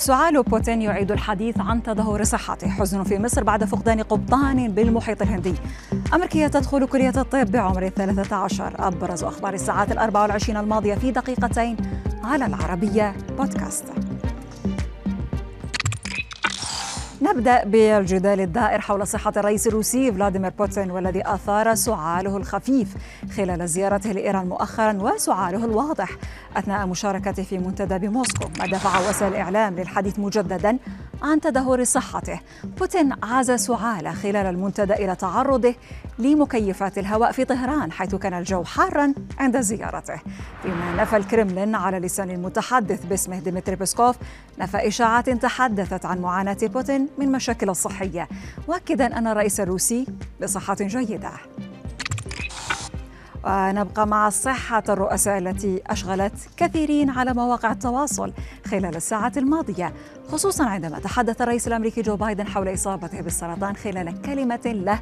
سعال بوتين يعيد الحديث عن تدهور صحته. حزن في مصر بعد فقدان قبطان بالمحيط الهندي. أمريكية تدخل كلية الطب بعمر الثلاثة عشر. أبرز أخبار الساعات الأربع والعشرين الماضية في دقيقتين على العربية بودكاست. نبدأ بالجدال الدائر حول صحة الرئيس الروسي فلاديمير بوتين والذي أثار سعاله الخفيف خلال زيارته لإيران مؤخرا وسعاله الواضح أثناء مشاركته في منتدى بموسكو. ما دفع وسائل الإعلام للحديث مجددا عن تدهور صحته. بوتين عزا سعاله خلال المنتدى إلى تعرضه لمكيفات الهواء في طهران حيث كان الجو حارا عند زيارته. فيما نفى الكرملين على لسان المتحدث باسمه ديمتري بيسكوف نفى إشاعات تحدثت عن معاناة بوتين من مشاكله الصحية. مؤكدا أن الرئيس الروسي بصحة جيدة. ونبقى مع صحة الرؤساء التي أشغلت كثيرين على مواقع التواصل خلال الساعات الماضية خصوصا عندما تحدث الرئيس الأمريكي جو بايدن حول إصابته بالسرطان خلال كلمة له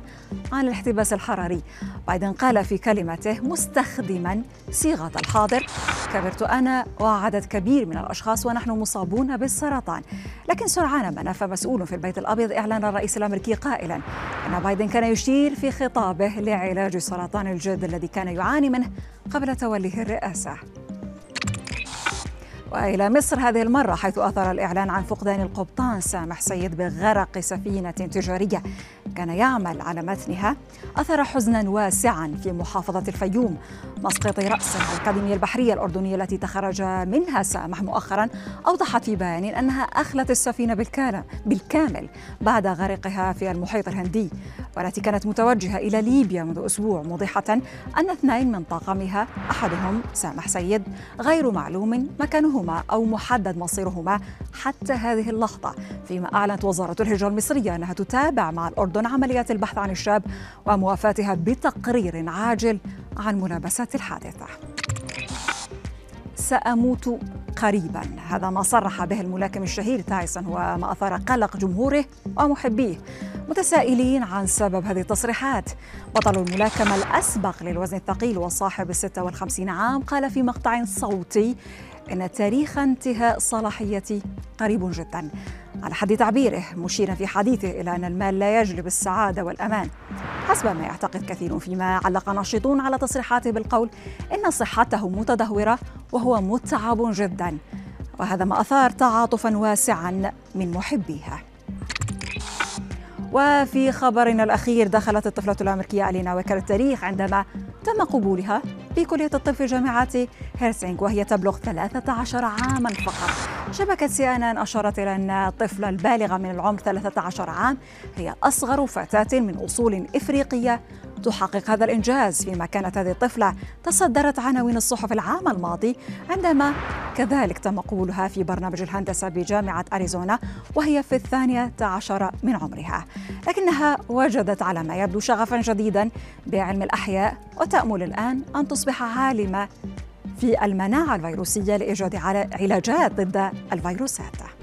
عن الاحتباس الحراري. بايدن قال في كلمته مستخدما صيغة الحاضر كبرت أنا وعدد كبير من الأشخاص ونحن مصابون بالسرطان. لكن سرعان ما نفى مسؤول في البيت الأبيض إعلان الرئيس الأمريكي قائلا أن بايدن كان يشير في خطابه لعلاج سرطان الجلد الذي كان يعاني منه قبل توليه الرئاسة. وإلى مصر هذه المرة حيث أثر الإعلان عن فقدان القبطان سامح سيد بغرق سفينة تجارية كان يعمل على متنها أثر حزنا واسعا في محافظة الفيوم. مسقط رأس الأكاديمية البحرية الأردنية التي تخرج منها سامح مؤخرا اوضحت في بيان أنها أخلت السفينة بالكامل بعد غرقها في المحيط الهندي والتي كانت متوجهة إلى ليبيا منذ أسبوع موضحة أن اثنين من طاقمها أحدهم سامح سيد غير معلوم مكانه مكانهما أو محدد مصيرهما حتى هذه اللحظة فيما أعلنت وزارة الهجرة المصرية أنها تتابع مع الأردن عمليات البحث عن الشاب وموافاتها بتقرير عاجل عن ملابسات الحادثة. سأموت قريبا. هذا ما صرح به الملاكم الشهير تايسون وما أثار قلق جمهوره ومحبيه. متسائلين عن سبب هذه التصريحات. بطل الملاكمة الأسبق للوزن الثقيل وصاحب الستة والخمسين عام قال في مقطع صوتي إن تاريخ انتهاء صلاحيتي قريب جدا. على حد تعبيره مشيرا في حديثه إلى أن المال لا يجلب السعادة والأمان. حسب ما يعتقد كثير فيما علق ناشطون على تصريحاته بالقول إن صحته متدهورة وهو متعب جدا. وهذا ما أثار تعاطفا واسعا من محبيها. وفي خبرنا الأخير دخلت الطفلة الأمريكية ألينا وكر التاريخ عندما تم قبولها في كلية الطب في جامعة هيرسينغ وهي تبلغ 13 عاما فقط. شبكة سي إن إن أشارت إلى أن الطفلة البالغة من العمر 13 عام هي أصغر فتاة من أصول إفريقية تحقق هذا الإنجاز فيما كانت هذه الطفلة تصدرت عناوين الصحف العام الماضي عندما كذلك تم قبولها في برنامج الهندسة بجامعة أريزونا وهي في الثانية عشر من عمرها. لكنها وجدت على ما يبدو شغفا جديدا بعلم الأحياء وتأمل الآن أن تصبح عالمة في المناعة الفيروسية لإيجاد علاجات ضد الفيروسات.